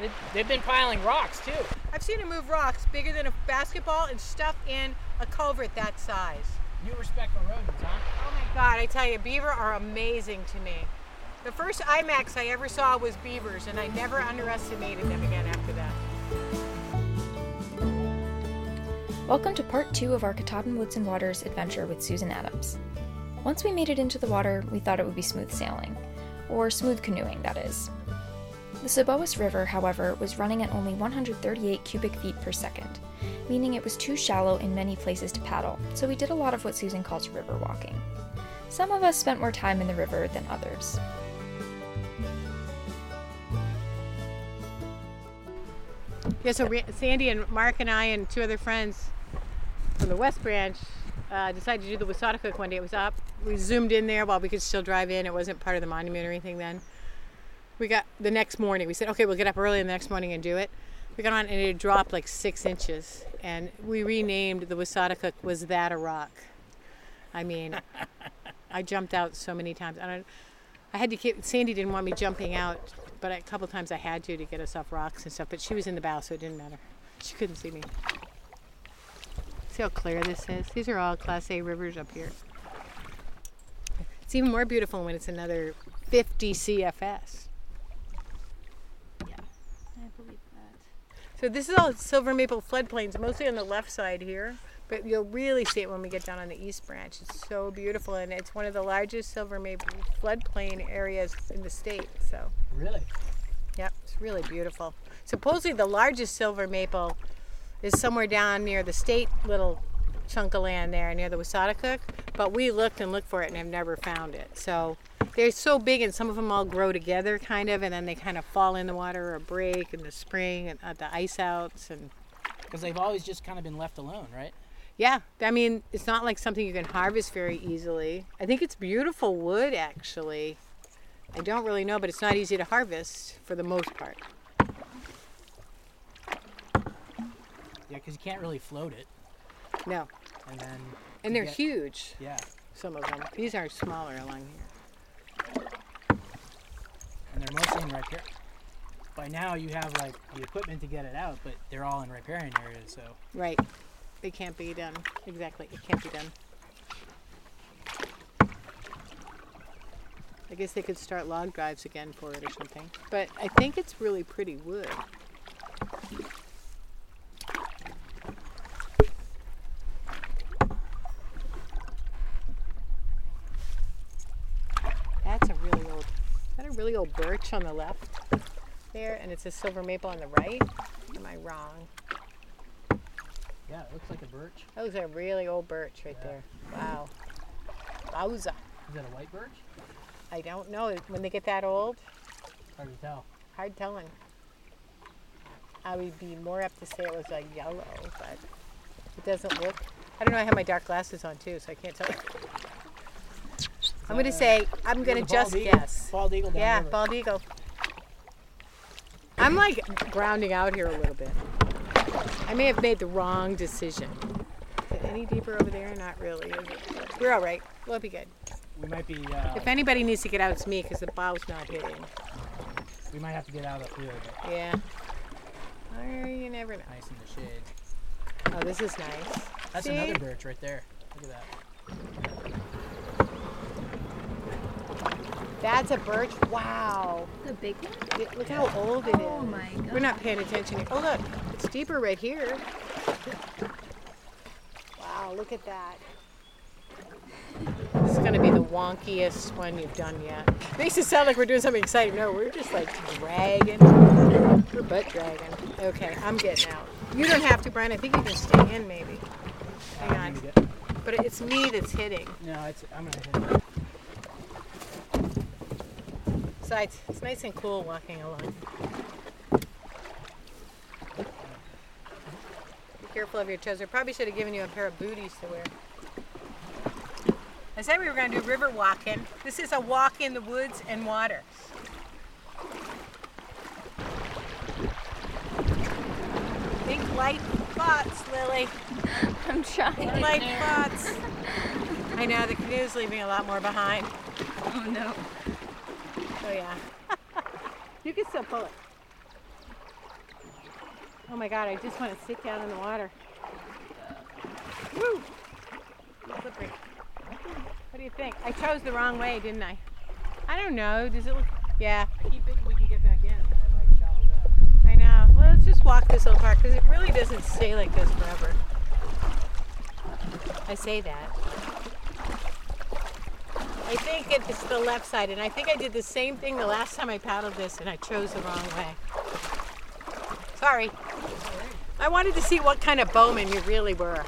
They- They've been piling rocks too. I've seen them move rocks bigger than a basketball and stuff in a culvert that size. You respect the rodents, huh? Oh my God, I tell you, beaver are amazing to me. The first IMAX I ever saw was beavers, and I never underestimated them again after that. Welcome to part two of our Katahdin Woods and Waters adventure with Susan Adams. Once we made it into the water, we thought it would be smooth sailing, or smooth canoeing, that is. The Sebois River, however, was running at only 138 cubic feet per second, meaning it was too shallow in many places to paddle, so we did a lot of what Susan calls river walking. Some of us spent more time in the river than others. Yeah, so Sandy and Mark and I and two other friends from the West Branch uh, decided to do the Wassataquoik one day. It was up. We zoomed in there while we could still drive in. It wasn't part of the monument or anything then. We got the next morning. We said, okay, we'll get up early the next morning and do it. We got on and it dropped like six inches. And we renamed the Wassataquoik Was That a Rock? I mean, I jumped out so many times. I don't, I had to keep. Sandy didn't want me jumping out, but a couple times I had to to get us off rocks and stuff. But she was in the bow, so it didn't matter. She couldn't see me. See how clear this is? These are all Class A rivers up here. It's even more beautiful when it's another 50 CFS. Yeah, I believe that. So this is all silver maple floodplains, mostly on the left side here. But you'll really see it when we get down on the east branch. It's so beautiful, and it's one of the largest silver maple floodplain areas in the state. So, Really? yep, it's really beautiful. Supposedly, the largest silver maple is somewhere down near the state little chunk of land there near the Wassataquoik. But we looked and looked for it and have never found it. So they're so big, and some of them all grow together, kind of, and then they kind of fall in the water or break in the spring and at the ice outs and. Because they've always just kind of been left alone, right? Yeah, I mean, it's not like something you can harvest very easily. I think it's beautiful wood, actually. I don't really know, but it's not easy to harvest for the most part. Yeah, because you can't really float it, No, and then and they're get- huge. Yeah, Some of them. These are smaller along here. And they're mostly in repair. By now, you have like the equipment to get it out, but they're all in riparian areas, so Right. It can't be done. Exactly. It can't be done. I guess they could start log drives again for it or something. But I think it's really pretty wood. That's a really old, a birch on the left there? And it's a silver maple on the right? Am I wrong? yeah, it looks like a birch. That Those are really old birch right Yeah. there. Wow. Wowza. Is that a white birch? I don't know. When they get that old, Hard to tell. hard telling. I would be more apt to say it was a yellow, but it doesn't look. I don't know. I have my dark glasses on too, so I can't tell. I'm going to say, I'm going to just eagle. guess. Bald eagle down Yeah, river. bald eagle. I'm like grounding out here a little bit. I may have made the wrong decision. Is it any deeper over there? Not really? We're all right. We'll be good. We might be. Uh, If anybody needs to get out, it's me because the bow's not hitting. we might have to get out up here, but Yeah. Or you never know. nice in the shade. Oh, this is nice. That's See? another birch right there. Look at that. That's a birch. Wow. The big one? Look- Look how old it oh is. Oh my god. We're not paying attention here. Oh, look. It's deeper right here. Wow, look at that. This is going to be the wonkiest one you've done yet. Makes it sound like we're doing something exciting. No, we're just like dragging. We're butt dragging. Okay, I'm getting out. You don't have to, Brian. I think you can stay in maybe. Hang on. But it's me that's hitting. No, it's. I'm gonna hit it. Besides, it's nice and cool walking along. Be careful of your toes. I probably should have given you a pair of booties to wear. I said we were going to do river walking. This is a walk in the woods and water. Think light thoughts, Lily. I'm trying. Think light thoughts. I know the canoe's leaving a lot more behind. Oh no. Oh yeah. you can still pull it. Oh my god, I just want to sit down in the water. Woo! Slippery. What do you think? I chose the wrong way, didn't I? I don't know. Does it look? Yeah, I keep thinking we can get back in, and then it like shallows up. I know. Well, let's just walk this little park because it really doesn't stay like this forever. I say that. I think it's the left side, and I think I did the same thing the last time I paddled this, and I chose the wrong way. Sorry. I wanted to see what kind of bowman you really were.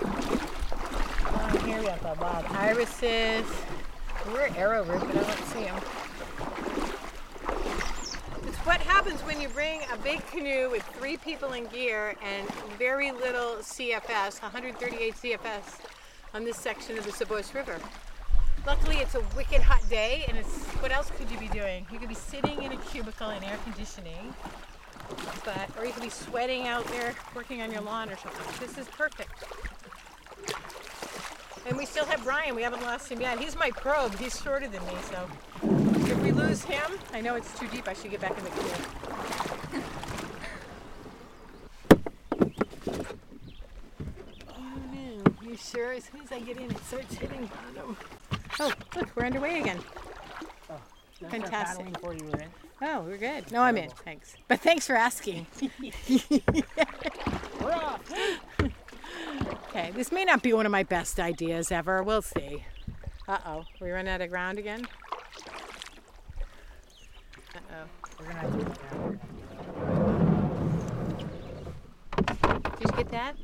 Oh, here we have the wild irises. We're arrow but I don't see them. It's what happens when you bring a big canoe with three people in gear and very little CFS, 138 CFS, on this section of the Sebois River. Luckily, it's a wicked hot day, and it's what else could you be doing? You could be sitting in a cubicle in air conditioning, but or you could be sweating out there working on your lawn or something. This is perfect. And we still have Brian. We haven't lost him yet. He's my probe. He's shorter than me, so if we lose him, I know it's too deep. I should get back in the canoe. Oh! You sure? As soon as I get in, it starts hitting bottom. Oh, look, we're underway again. Don't Fantastic. you. Oh, we're good. No, I'm in. Thanks. But thanks for asking. We're off. Okay, this may not be one of my best ideas ever. We'll see. Uh oh, we run out of ground again? Uh oh. We're gonna have to look down. Did you get that?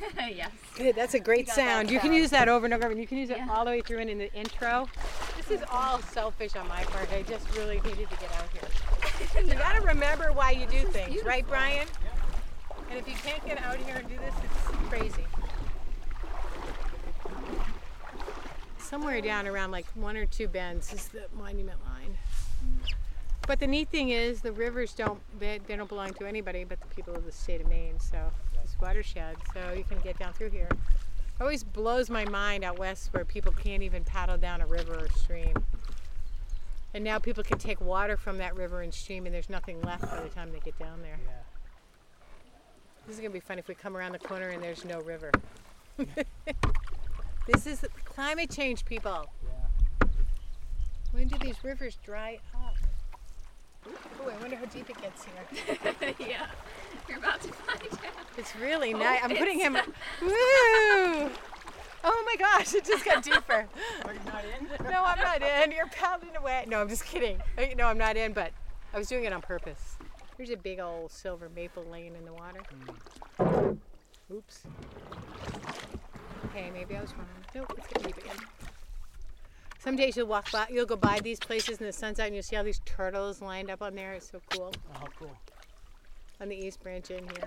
yes. Good, that's a great sound. You can use that over and over, and you can use it Yeah. all the way through and in the intro. This is all selfish on my part. I just really needed to get out here. You gotta remember why you do things, right, Brian? And if you can't get out here and do this, it's crazy. Somewhere down around like one or two bends is the monument line. But the neat thing is the rivers don't they, they don't belong to anybody but the people of the state of Maine. So watershed, so you can get down through here. It always blows my mind out west where people can't even paddle down a river or stream. And now people can take water from that river and stream, and there's nothing left by the time they get down there. Yeah. This is gonna be fun if we come around the corner and there's no river. this is climate change, people. Yeah. When do these rivers dry up? Oh, I wonder how deep it gets here. yeah. You're about to find out. It's really nice. I'm putting him. Woo! Oh my gosh, it just got deeper. Are you not in? No, I'm not in. You're pounding away. No, I'm just kidding. Uh, No, I'm not in, but I was doing it on purpose. There's a big old silver maple laying in the water. Oops. Okay, maybe I was wrong. Nope, it's getting deep again. Some days you'll walk by, you'll go by these places in the sun's out and you'll see all these turtles lined up on there. It's so cool. Oh, cool. On the East Branch in here.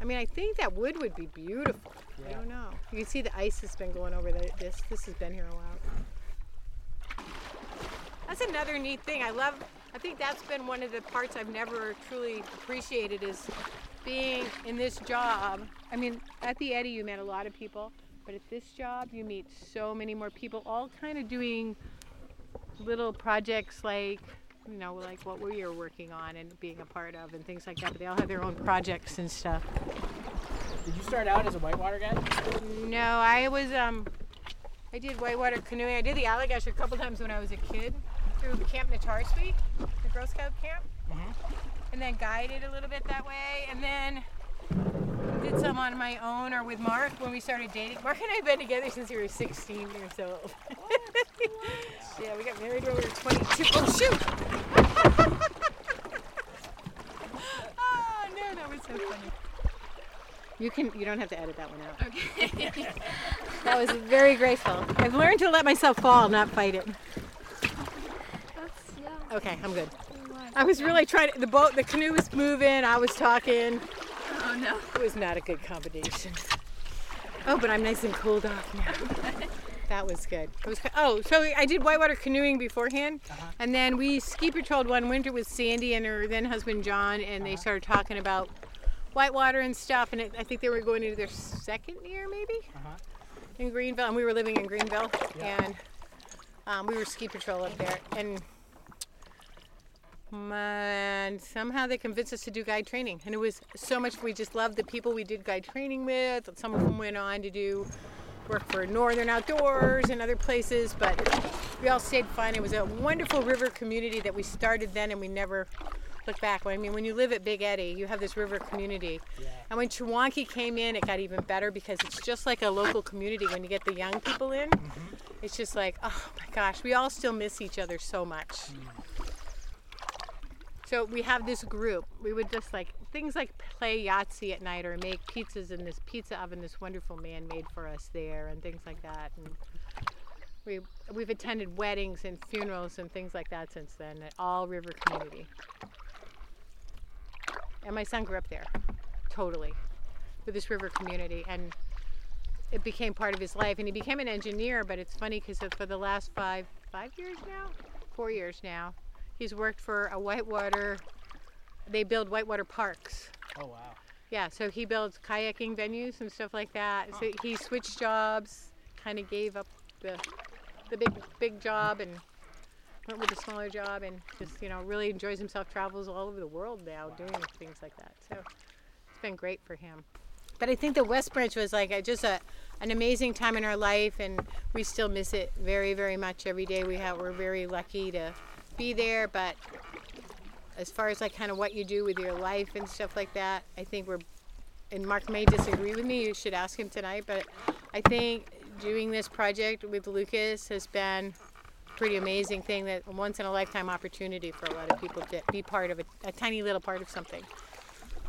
I mean, I think that wood would be beautiful. Yeah. I don't know. You can see the ice has been going over the, this. This has been here a while. That's another neat thing. I love. I think that's been one of the parts I've never truly appreciated is being in this job. I mean, at the Eddy you met a lot of people, but at this job you meet so many more people, all kind of doing little projects like you know like what we are working on and being a part of and things like that. But they all have their own projects and stuff. Did you start out as a whitewater guy? No, I was um I did whitewater canoeing. I did the Allagash a couple times when I was a kid through Camp Natarswi, the Girl Scout camp. And then guided a little bit that way and then did some on my own or with Mark when we started dating. Mark and I have been together since we were 16 years old. yeah, we got married when we were 22. Oh shoot! oh no, that was so funny. You can you don't have to edit that one out. Okay. That was very graceful. I've learned to let myself fall, not fight it. That's, yeah. Okay, I'm good. I was really trying to, the boat, the canoe was moving, I was talking. Oh no. It was not a good combination. Oh, but I'm nice and cooled off now. That was good. It was, oh, so I did whitewater canoeing beforehand, and then we ski patrolled one winter with Sandy and her then husband John, and they started talking about whitewater and stuff. And it, I think they were going into their second year, maybe, Uh-huh. in Greenville, and we were living in Greenville, Yeah. and um, we were ski patrol up there, and And somehow they convinced us to do guide training. And it was so much, we just loved the people we did guide training with. Some of them went on to do work for Northern Outdoors and other places, but we all stayed fun. It was a wonderful river community that we started then and we never looked back. I mean, when you live at Big Eddy, you have this river community. Yeah. And when Chewonki came in, it got even better because it's just like a local community when you get the young people in. Mm-hmm. It's just like, oh my gosh, we all still miss each other so much. Mm. So we have this group. We would just like things like play Yahtzee at night or make pizzas in this pizza oven this wonderful man made for us there and things like that. And we we've attended weddings and funerals and things like that since then at all River Community. And my son grew up there, totally, with this river community, and it became part of his life. And he became an engineer. But it's funny because for the last five five years now, four years now, he's worked for a whitewater. They build whitewater parks. Oh wow. Yeah, so he builds kayaking venues and stuff like that. So he switched jobs, kind of gave up the the big big job and went with a smaller job and just you know really enjoys himself. Travels all over the world now doing things like that. So it's been great for him. But I think the West Branch was like a, just a an amazing time in our life, and we still miss it very very much every day. We have we're very lucky to be there, but as far as like kind of what you do with your life and stuff like that, I think we're and Mark may disagree with me. You should ask him tonight, but I think doing this project with Lucas has been a pretty amazing thing that once in a lifetime opportunity for a lot of people to be part of a, a tiny little part of something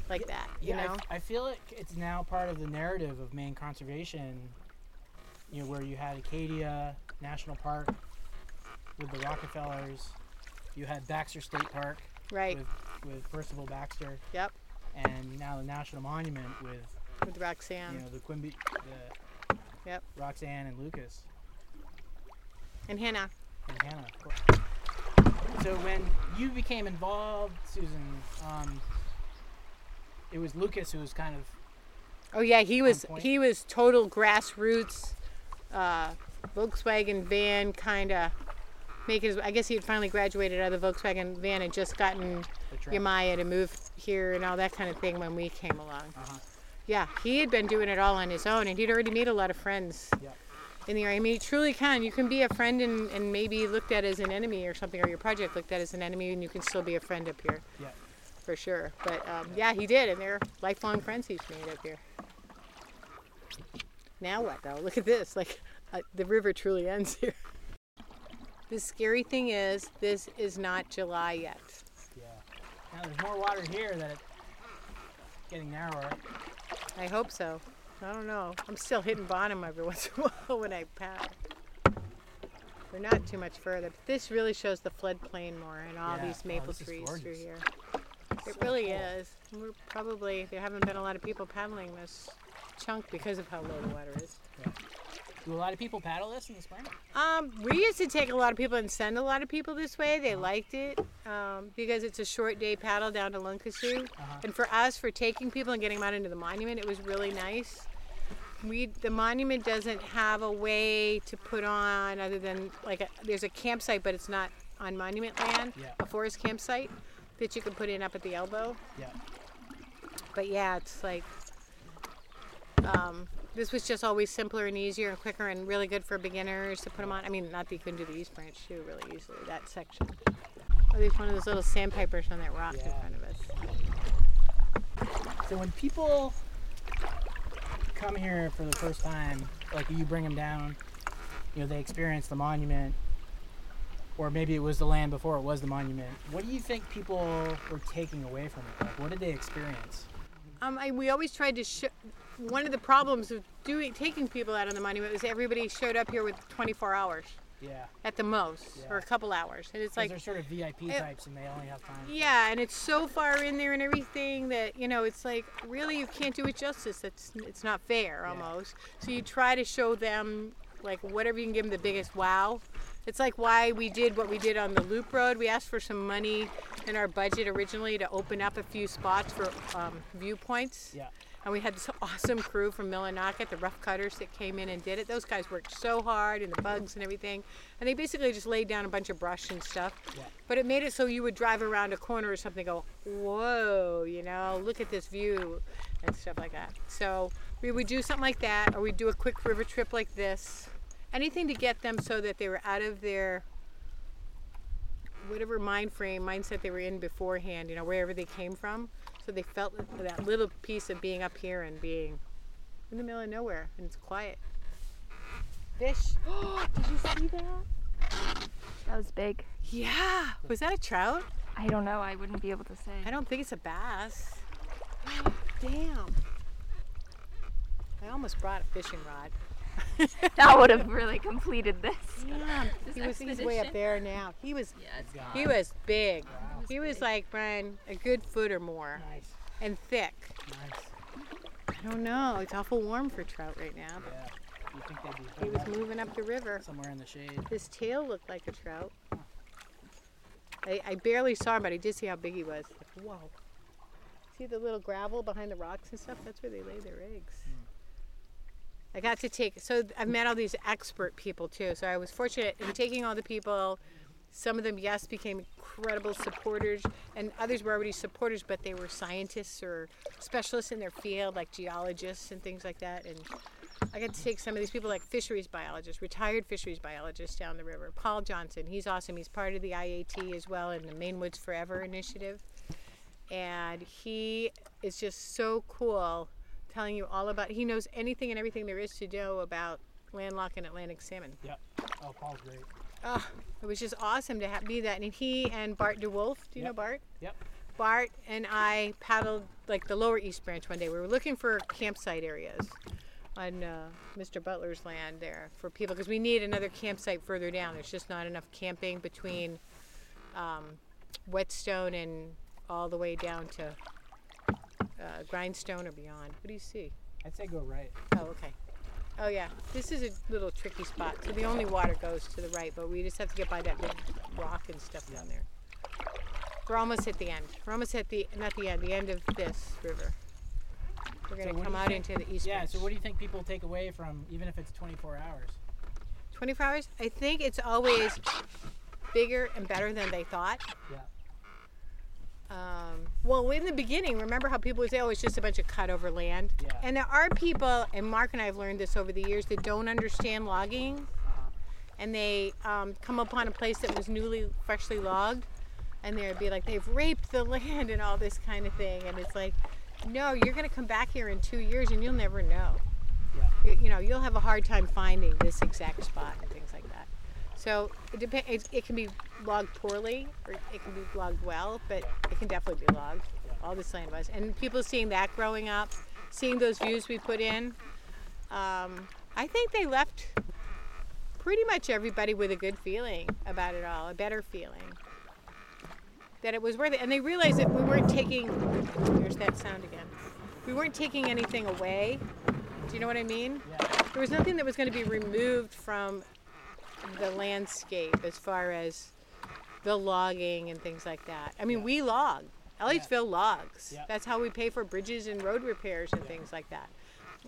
like that. You yeah, I know, f- I, feel like it's now part of the narrative of Maine conservation. You know, where you had Acadia National Park with the Rockefellers, you had Baxter State Park right? with with Percival Baxter, Yep, and now the National Monument with with Roxanne you know the Quimby, the Yep. Roxanne and Lucas and Hannah. and Hannah. Of course. So when you became involved, Susan, um, it was Lucas who was kind of Oh yeah, he was he was total grassroots, uh, Volkswagen van kind of making. His, I guess he had finally graduated out of the Volkswagen van and just gotten. Yamaya to move here and all that kind of thing when we came along. Uh-huh. Yeah, he had been doing it all on his own, and he'd already made a lot of friends Yep. in the area. I mean, you truly can. You can be a friend and, and maybe looked at as an enemy or something, or your project looked at as an enemy, and you can still be a friend up here. Yeah. For sure. But um, yeah, he did, and they're lifelong friends he's made up here. Now what though? Look at this. Like uh, the river truly ends here. The scary thing is, this is not July yet. Yeah. Now there's more water here that it's getting narrower. I hope so. I don't know. I'm still hitting bottom every once in a while when I paddle. We're not too much further. But this really shows the floodplain more and all Yeah. these Oh, maple is trees through here. It So really cool. is. We're probably there haven't been a lot of people paddling this chunk because of how low the water is. Do a lot of people paddle this in the spring? Um, we used to take a lot of people and send a lot of people this way. They liked it um, because it's a short day paddle down to Lunksoos. Uh-huh. And for us, for taking people and getting them out into the monument, it was really nice. We the monument doesn't have a way to put on other than like a, there's a campsite, but it's not on monument land. Yeah. A forest campsite that you can put in up at the elbow. Yeah. But yeah, it's like um, this was just always simpler and easier and quicker and really good for beginners to put them on. I mean, not that you couldn't do the East Branch too really easily, that section. Oh, there's one of those little sandpipers on that rock in front of us. So when people come here for the first time, like you bring them down, you know, they experience the monument, or maybe it was the land before it was the monument. What do you think people were taking away from it? Like, what did they experience? Um, I, we always tried to show. One of the problems of doing taking people out on the monument was everybody showed up here with 24 hours Yeah. at the most, or a couple hours, and it's Like, they're sort of VIP it- types and they only have time. Yeah, and it's so far in there and everything that you know it's like really you can't do it justice. It's it's not fair Yeah. almost. So you try to show them like whatever you can give them the biggest wow. It's like why we did what we did on the Loop Road. We asked for some money in our budget originally to open up a few spots for um, viewpoints. Yeah. And we had this awesome crew from Millinocket, the rough cutters that came in and did it. Those guys worked so hard and the bugs and everything. And they basically just laid down a bunch of brush and stuff. Yeah. But it made it so you would drive around a corner or something, go, whoa, you know, look at this view and stuff like that. So we would do something like that, or we'd do a quick river trip like this. Anything to get them so that they were out of their whatever mind frame, mindset they were in beforehand, you know, wherever they came from. So they felt that little piece of being up here and being in the middle of nowhere and it's quiet. Fish. Did you see that? That was big. Yeah. Was that a trout? I don't know. I wouldn't be able to say. I don't think it's a bass. Oh, Damn. I almost brought a fishing rod. that would have really completed this. Damn. This He was, he's way up there now. He was Yeah, he was big. Wow. He was like Brian, a good foot or more, Nice. and thick. Nice. I don't know. It's awful warm for trout right now. Yeah. You think they'd be He was moving up the river. somewhere in the shade? His tail looked like a trout. I, I barely saw him, but I did see how big he was. Like, whoa. See the little gravel behind the rocks and stuff? That's where they lay their eggs. I got to take, so I've met all these expert people too. So I was fortunate in taking all the people. Some of them, yes, became incredible supporters, and others were already supporters, but they were scientists or specialists in their field, like geologists and things like that. And I got to take some of these people like fisheries biologists, retired fisheries biologists down the river. Paul Johnson, he's awesome. He's part of the IAT as well in the Maine Woods Forever initiative. And he is just so cool telling you all about he knows anything and everything there is to know about landlocked and Atlantic salmon. Yep. Oh, Paul's great. Oh, it was just awesome to have, be that. And he and Bart DeWolf, do you know Bart? Yep. Bart and I paddled like the lower East Branch one day. We were looking for campsite areas on uh, Mr. Butler's land there for people because we need another campsite further down. There's just not enough camping between um, Whetstone and all the way down to uh, Grindstone or beyond. What do you see? I'd say go right. Oh, okay. Oh, yeah. This is a little tricky spot. So the only water goes to the right, but we just have to get by that big rock and stuff down there. We're almost at the end. We're almost at the, not the end, the end of this river. We're going to what come out think- into the east Yeah. branch. So what do you think people take away from even if it's 24 hours? 24 hours? I think it's always bigger and better than they thought. Yeah. Um, well, in the beginning, remember how people would say, oh, it's just a bunch of cut over land? Yeah. And there are people, and Mark and I have learned this over the years, that don't understand logging. Uh-huh. And they um, come upon a place that was newly, freshly logged. And they'd be like, they've raped the land and all this kind of thing. And it's like, no, you're going to come back here in two years and you'll never know. Yeah. You, you know, you'll have a hard time finding this exact spot and things like that. So it, it, it can be logged poorly or it can be logged well, but it can definitely be logged. All this land was. And people seeing that growing up, seeing those views we put in, um, I think they left pretty much everybody with a good feeling about it all, a better feeling. That it was worth it. And they realized that we weren't taking, there's that sound again. We weren't taking anything away. Do you know what I mean? Yeah. There was nothing that was going to be removed from the landscape as far as the logging and things like that. I mean, Yeah. we log. Elliotsville logs. Yeah. That's how we pay for bridges and road repairs and things like that.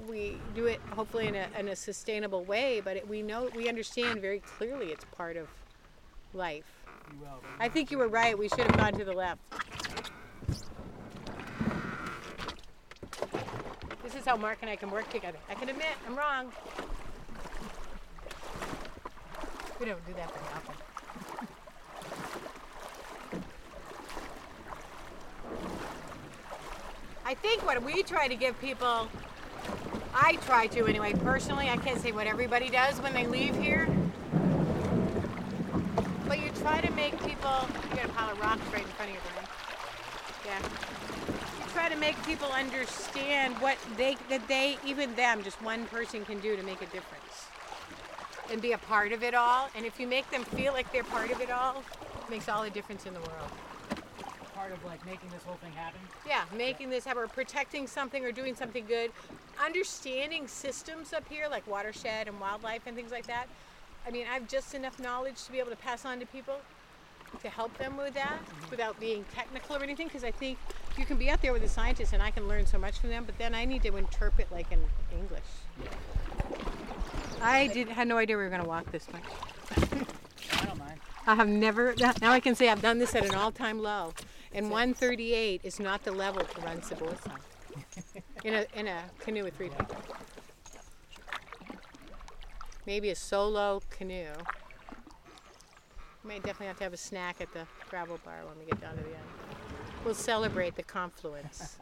We do it hopefully in a, in a sustainable way, but it, we know we understand very clearly it's part of life. Will. I think you were right. We should have gone to the left. This is how Mark and I can work together. I can admit I'm wrong. We don't do that very often. I think what we try to give people, I try to anyway, personally, I can't say what everybody does when they leave here. But you try to make people, you got a pile of rocks right in front of you, Brian. Yeah. You try to make people understand what they, that they, even them, just one person can do to make a difference. And be a part of it all. And if you make them feel like they're part of it all, it makes all the difference in the world. Part of like making this whole thing happen. Yeah, making this happen, or protecting something or doing something good. Understanding systems up here, like watershed and wildlife and things like that. I mean, I have just enough knowledge to be able to pass on to people to help them with that mm-hmm. without being technical or anything, because I think you can be out there with the scientists and I can learn so much from them, but then I need to interpret like in English. I did had no idea we were going to walk this much. I don't mind. I have never now I can say I've done this at an all-time low. And 138 is not the level to run Sibuosan. in a in a canoe with three people. Maybe a solo canoe. We May definitely have to have a snack at the gravel bar when we get down to the end. We'll celebrate the confluence.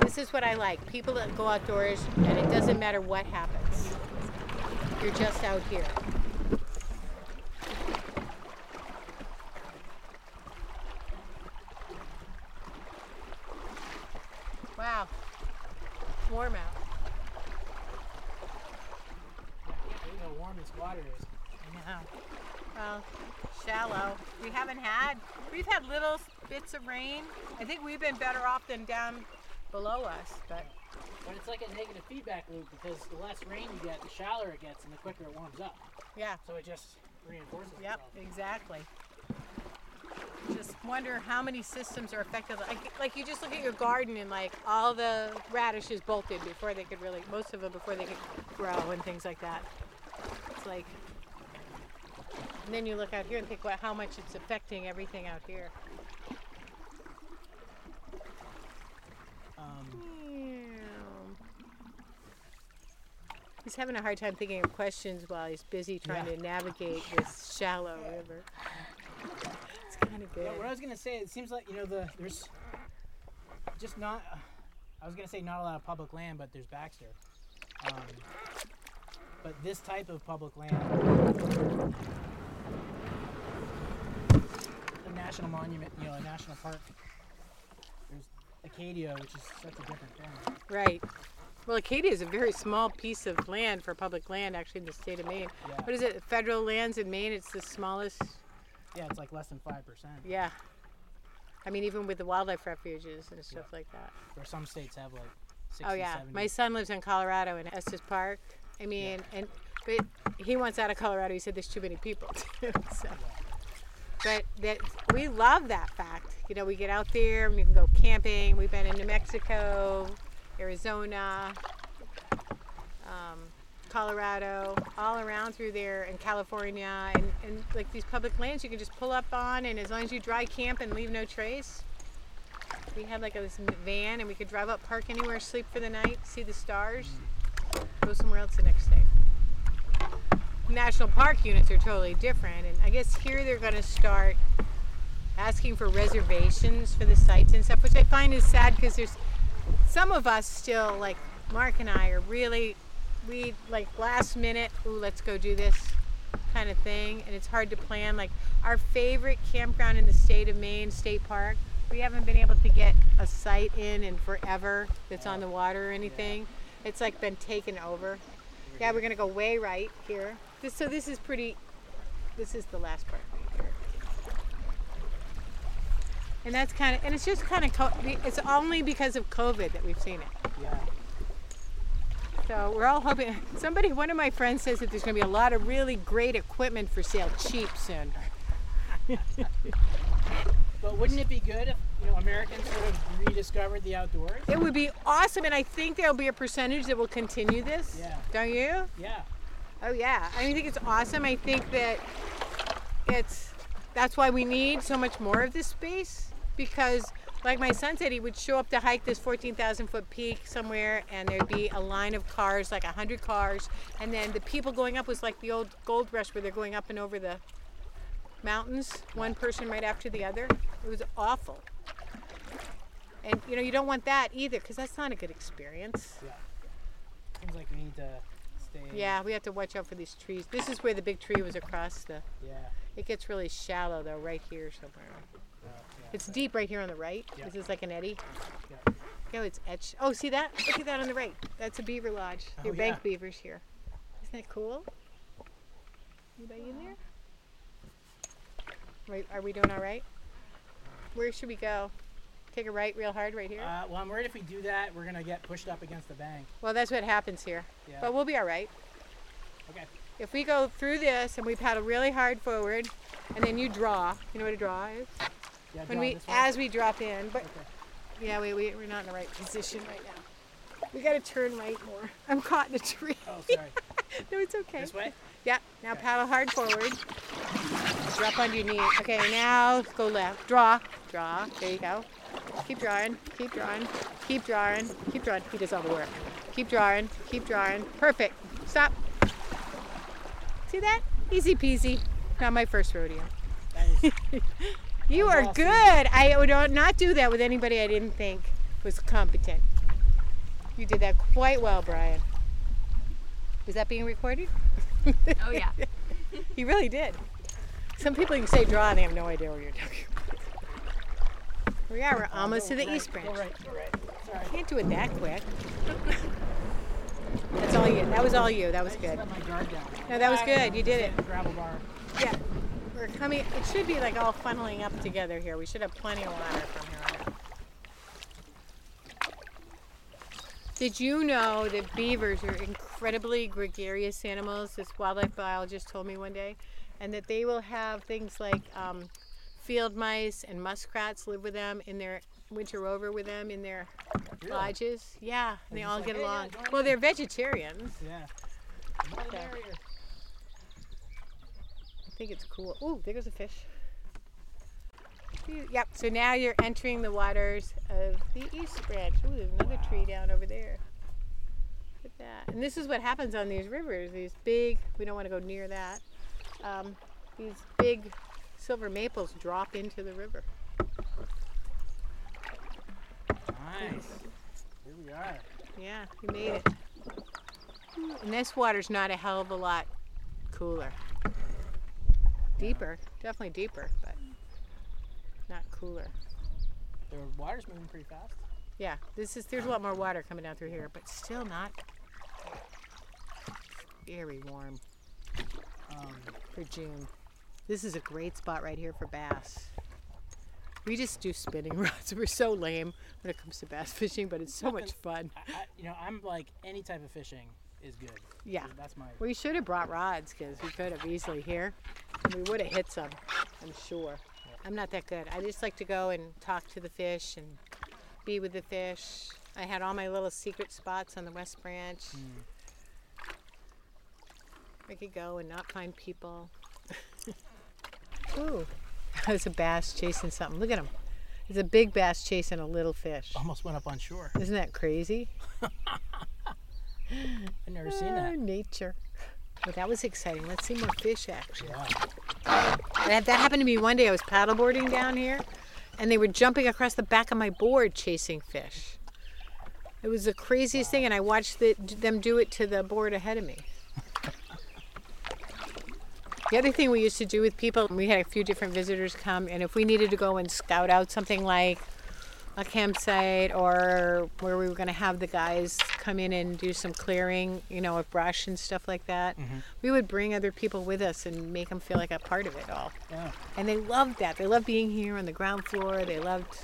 this is what I like. People that go outdoors and it doesn't matter what happens. You're just out here. Wow. It's warm out. I can't believe how warm this water is. Yeah. Well, shallow. We haven't had, we've had little bits of rain. I think we've been better off than down below us, but But it's like a negative feedback loop because the less rain you get, the shallower it gets, and the quicker it warms up. yeah. So it just reinforces Yep, itself. exactly. Just wonder how many systems are affected. Like, like you just look at your garden and like all the radishes bolted before they could really, most of them before they could grow and things like that. It's like, and then you look out here and think about how much it's affecting everything out here. Um, He's having a hard time thinking of questions while he's busy trying Yeah. to navigate this shallow river. It's kind of good. yeah, what I was gonna say, it seems like you know the there's just not. I was gonna say not a lot of public land, but there's Baxter. Um, but this type of public land, a national monument, you know, a national park. There's Acadia, which is such a different thing. Right. Well, Acadia is a very small piece of land for public land, actually, in the state of Maine. Yeah. What is it? Federal lands in Maine, it's the smallest. Yeah, it's like less than five percent. Yeah. I mean, even with the wildlife refuges and stuff like that. Where some states have like 60, Oh yeah, 70. my son lives in Colorado in Estes Park. I mean, and but he wants out of Colorado. He said there's too many people. Too, so. But that we love that fact. You know, we get out there and we can go camping. We've been in New Mexico, Arizona, um, Colorado, all around through there, and California, and, and like these public lands you can just pull up on, and as long as you dry camp and leave no trace. We had like a, this van, and we could drive up, park anywhere, sleep for the night, see the stars, go somewhere else the next day. National park units are totally different, and I guess here they're going to start asking for reservations for the sites and stuff, which I find is sad because there's some of us still like Mark and I are really we like last minute, ooh, let's go do this kind of thing, and it's hard to plan. Like our favorite campground in the state of Maine, State Park, we haven't been able to get a site in in forever that's on the water or anything. It's like been taken over. Yeah, we're gonna go way right here. This, so this is pretty. This is the last part right here. And that's kind of, and it's just kind of, co- it's only because of COVID that we've seen it. Yeah. So we're all hoping. Somebody, one of my friends says that there's going to be a lot of really great equipment for sale cheap soon. But wouldn't it be good if you know Americans sort of rediscovered the outdoors? It would be awesome, and I think there'll be a percentage that will continue this. Yeah. Don't you? Yeah. Oh yeah, I think it's awesome. I think that it's that's why we need so much more of this space because, like my son said, he would show up to hike this 14,000 foot peak somewhere, and there'd be a line of cars, like hundred cars, and then the people going up was like the old gold rush where they're going up and over the mountains, one person right after the other. It was awful. And you know you don't want that either because that's not a good experience. Yeah. Seems like we need to stay. Yeah, we have to watch out for these trees. This is where the big tree was across the. Yeah. It gets really shallow though, right here somewhere. It's deep right here on the right. Yeah. This is like an eddy. Yeah. Oh, it's etched. Oh, see that? Look at that on the right. That's a beaver lodge. Oh, Your bank yeah. beavers here. Isn't that cool? Anybody in there? Right, are we doing all right? Where should we go? Take a right real hard right here? Uh, well, I'm worried if we do that, we're gonna get pushed up against the bank. well, that's what happens here. Yeah. But we'll be all right. okay. If we go through this and we paddle really hard forward, and then you draw, you know what a draw is? Yeah, when we as we drop in. But Okay. yeah, we, we we're not in the right position right now. We got to turn right more. I'm caught in a tree. Oh, sorry. no, it's okay. this way? Yeah. Now Okay. paddle hard forward. Drop onto your knee. Okay. Now go left. Draw. Draw. There you go. Keep drawing. Keep drawing. Keep drawing. Keep drawing. He does all the work. Keep drawing. Keep drawing. Perfect. Stop. See that? Easy peasy. Not my first rodeo. You are good. I would not do that with anybody I didn't think was competent. You did that quite well, Brian. Is that being recorded? Oh yeah. He really did. Some people can say draw and they have no idea what you're talking about. We are. We're almost to the east branch. Go right, right. Sorry. Can't do it that quick. That's all you. That was all you. That was good. let my guard down. No, that was good. You did it. Gravel bar. Yeah. We're coming. It should be like all funneling up together here. We should have plenty of water from here on. Did you know that beavers are incredibly gregarious animals? This wildlife biologist told me one day, and that they will have things like um, field mice and muskrats live with them in their winter over with them in their Really? lodges. Yeah, and they all like, get "Hey, along. join well, they're vegetarians. Yeah. More the Okay. merrier. I think it's cool. Oh, there goes a fish. Yep. So now you're entering the waters of the East Branch. Ooh, there's another tree down over there. Look at that. And this is what happens on these rivers. These big. We don't want to go near that. Um, these big silver maples drop into the river. Nice. Here we are. Yeah, you made it. And this water's not a hell of a lot cooler. Deeper, definitely deeper, but not cooler. The water's moving pretty fast. Yeah, this is there's a lot more water coming down through here, but still not very warm Um, for June. This is a great spot right here for bass. We just do spinning rods. We're so lame when it comes to bass fishing, but it's so much fun. I, I, you know, I'm like any type of fishing is good. Yeah. That's my. We should have brought rods because we could have easily here. And we would have hit some, I'm sure. I'm not that good. I just like to go and talk to the fish and be with the fish. I had all my little secret spots on the West Branch. I could go and not find people. Ooh, that was a bass chasing something. Look at him. It's a big bass chasing a little fish. Almost went up on shore. Isn't that crazy? I've never seen Ah, that. nature. Well, that was exciting. Let's see more fish action. Yeah. That, that happened to me one day. I was paddleboarding down here, and they were jumping across the back of my board chasing fish. It was the craziest thing, and I watched the, them do it to the board ahead of me. The other thing we used to do with people, we had a few different visitors come, and if we needed to go and scout out something like a campsite or where we were going to have the guys come in and do some clearing, you know, of brush and stuff like that, mm-hmm. we would bring other people with us and make them feel like a part of it all. Yeah. And they loved that. They loved being here on the ground floor. They loved,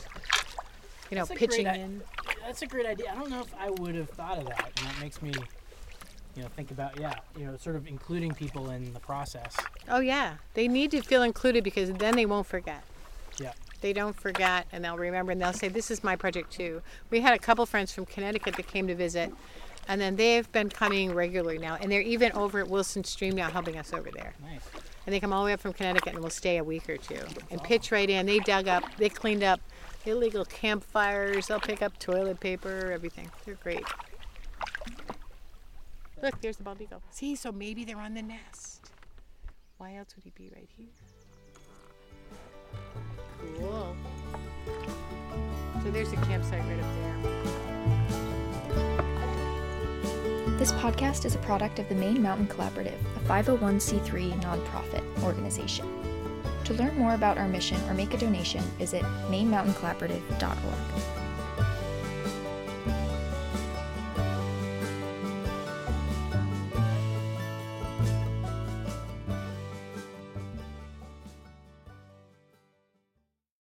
you know, great pitching i- in. That's a great idea. I don't know if I would have thought of that. And that makes me, you know, think about yeah, you know, sort of including people in the process. Oh yeah, they need to feel included because then they won't forget. Yeah. They don't forget and they'll remember and they'll say, This is my project too. We had a couple friends from Connecticut that came to visit and then they've been coming regularly now and they're even over at Wilson Stream now helping us over there. Nice. And they come all the way up from Connecticut and will stay a week or two and pitch right in. They dug up, they cleaned up illegal campfires, they'll pick up toilet paper, everything. They're great. Look, there's the bald eagle. See, so maybe they're on the nest. Why else would he be right here? Cool. So there's a campsite right up there. This podcast is a product of the Maine Mountain Collaborative, a 501c3 nonprofit organization. To learn more about our mission or make a donation, visit mainmountaincollaborative.org.